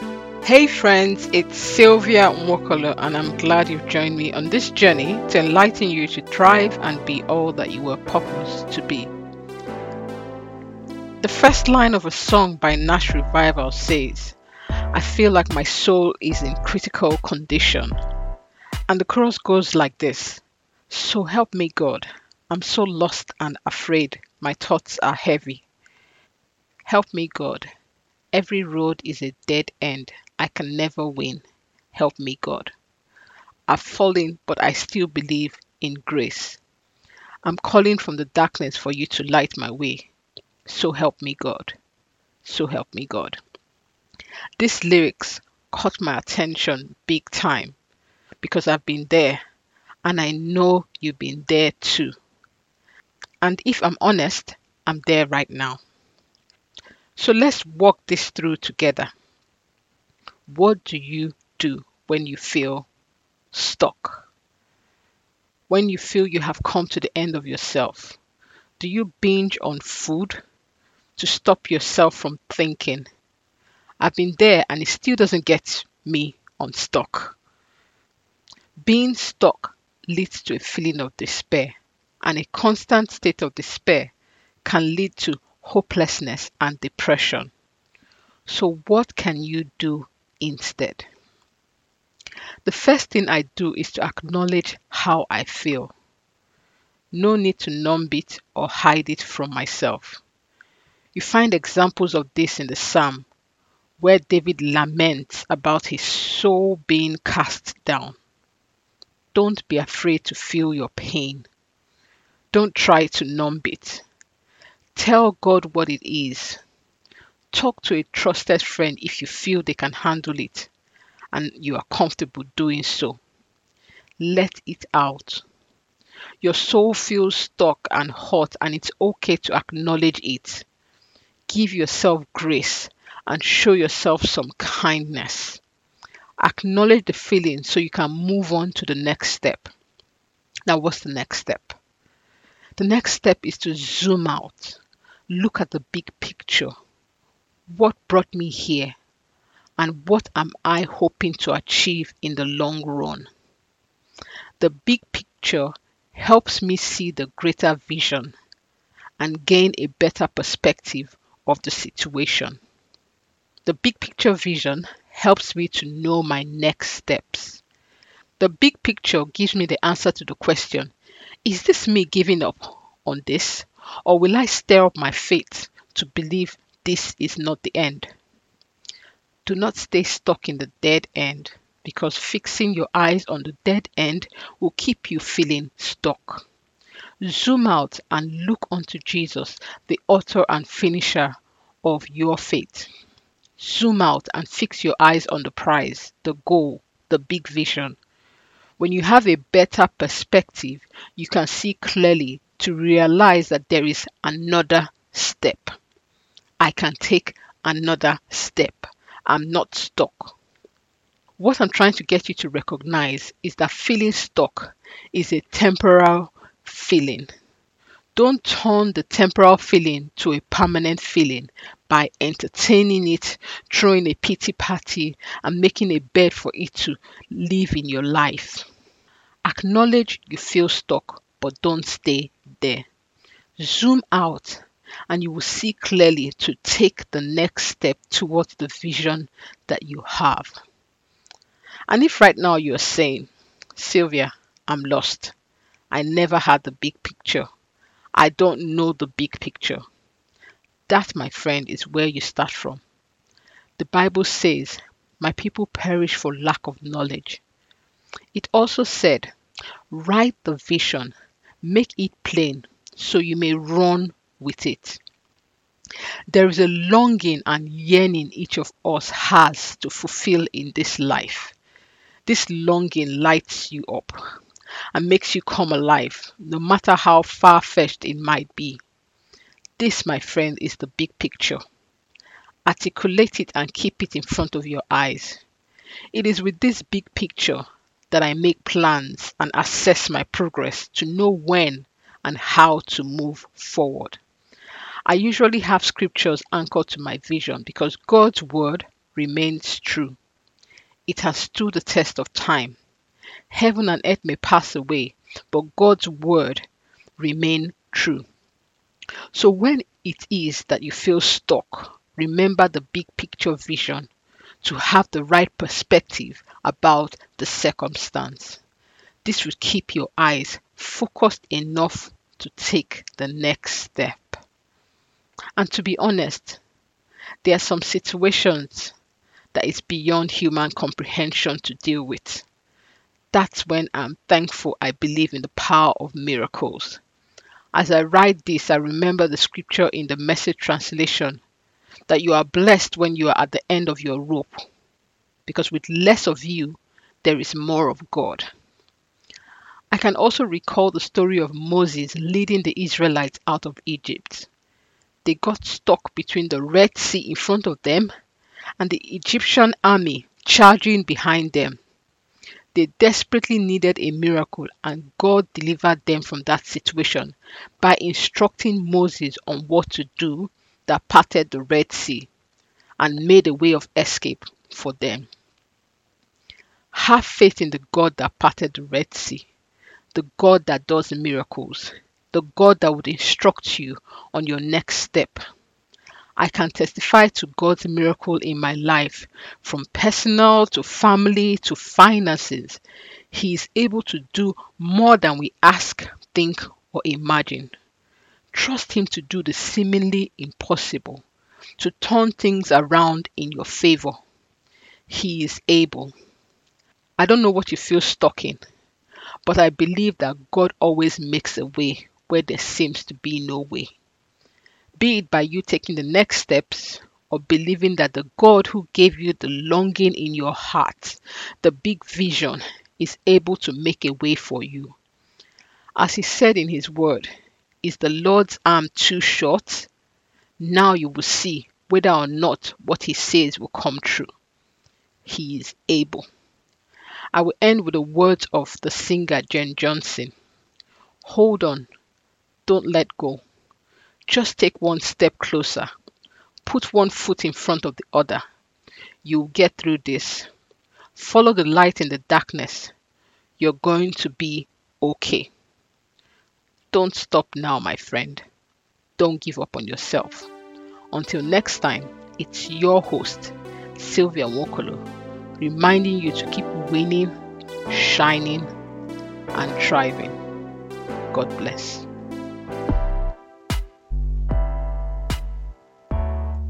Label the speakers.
Speaker 1: Hey friends, it's Sylvia Mwokolo, and I'm glad you've joined me on this journey to enlighten you to thrive and be all that you were purposed to be. The first line of a song by Nash Revival says, I feel like my soul is in critical condition. And the chorus goes like this So help me, God. I'm so lost and afraid. My thoughts are heavy. Help me, God. Every road is a dead end. I can never win. Help me, God. I've fallen, but I still believe in grace. I'm calling from the darkness for you to light my way. So help me, God. So help me, God. These lyrics caught my attention big time because I've been there and I know you've been there too. And if I'm honest, I'm there right now. So let's walk this through together. What do you do when you feel stuck? When you feel you have come to the end of yourself? Do you binge on food to stop yourself from thinking? I've been there and it still doesn't get me unstuck. Being stuck leads to a feeling of despair, and a constant state of despair can lead to hopelessness and depression. So, what can you do instead. The first thing I do is to acknowledge how I feel. No need to numb it or hide it from myself. You find examples of this in the psalm where David laments about his soul being cast down. Don't be afraid to feel your pain. Don't try to numb it. Tell God what it is. Talk to a trusted friend if you feel they can handle it and you are comfortable doing so. Let it out. Your soul feels stuck and hot, and it's okay to acknowledge it. Give yourself grace and show yourself some kindness. Acknowledge the feeling so you can move on to the next step. Now, what's the next step? The next step is to zoom out, look at the big picture what brought me here and what am I hoping to achieve in the long run. The big picture helps me see the greater vision and gain a better perspective of the situation. The big picture vision helps me to know my next steps. The big picture gives me the answer to the question Is this me giving up on this? Or will I stir up my faith to believe this is not the end. Do not stay stuck in the dead end because fixing your eyes on the dead end will keep you feeling stuck. Zoom out and look unto Jesus, the author and finisher of your faith. Zoom out and fix your eyes on the prize, the goal, the big vision. When you have a better perspective, you can see clearly to realize that there is another step. I can take another step. I'm not stuck. What I'm trying to get you to recognize is that feeling stuck is a temporal feeling. Don't turn the temporal feeling to a permanent feeling by entertaining it, throwing a pity party, and making a bed for it to live in your life. Acknowledge you feel stuck, but don't stay there. Zoom out and you will see clearly to take the next step towards the vision that you have. And if right now you're saying, Sylvia, I'm lost. I never had the big picture. I don't know the big picture. That, my friend, is where you start from. The Bible says, My people perish for lack of knowledge. It also said, Write the vision, make it plain, so you may run with it. There is a longing and yearning each of us has to fulfill in this life. This longing lights you up and makes you come alive, no matter how far fetched it might be. This, my friend, is the big picture. Articulate it and keep it in front of your eyes. It is with this big picture that I make plans and assess my progress to know when and how to move forward. I usually have scriptures anchored to my vision because God's word remains true. It has stood the test of time. Heaven and earth may pass away, but God's word remain true. So when it is that you feel stuck, remember the big picture vision to have the right perspective about the circumstance. This will keep your eyes focused enough to take the next step. And to be honest, there are some situations that is beyond human comprehension to deal with. That's when I'm thankful I believe in the power of miracles. As I write this, I remember the scripture in the message translation that you are blessed when you are at the end of your rope, because with less of you, there is more of God. I can also recall the story of Moses leading the Israelites out of Egypt. They got stuck between the Red Sea in front of them and the Egyptian army charging behind them. They desperately needed a miracle, and God delivered them from that situation by instructing Moses on what to do that parted the Red Sea and made a way of escape for them. Have faith in the God that parted the Red Sea, the God that does miracles, the God that would instruct you on your next step. I can testify to God's miracle in my life, from personal to family to finances. He is able to do more than we ask, think, or imagine. Trust Him to do the seemingly impossible, to turn things around in your favor. He is able. I don't know what you feel stuck in, but I believe that God always makes a way where there seems to be no way be it by you taking the next steps or believing that the God who gave you the longing in your heart, the big vision, is able to make a way for you. As he said in his word, is the Lord's arm too short? Now you will see whether or not what he says will come true. He is able. I will end with the words of the singer Jenn Johnson. Hold on, don't let go. Just take one step closer. Put one foot in front of the other. You'll get through this. Follow the light in the darkness. You're going to be okay. Don't stop now, my friend. Don't give up on yourself. Until next time, it's your host, Sylvia Wokolo, reminding you to keep winning, shining, and thriving. God bless.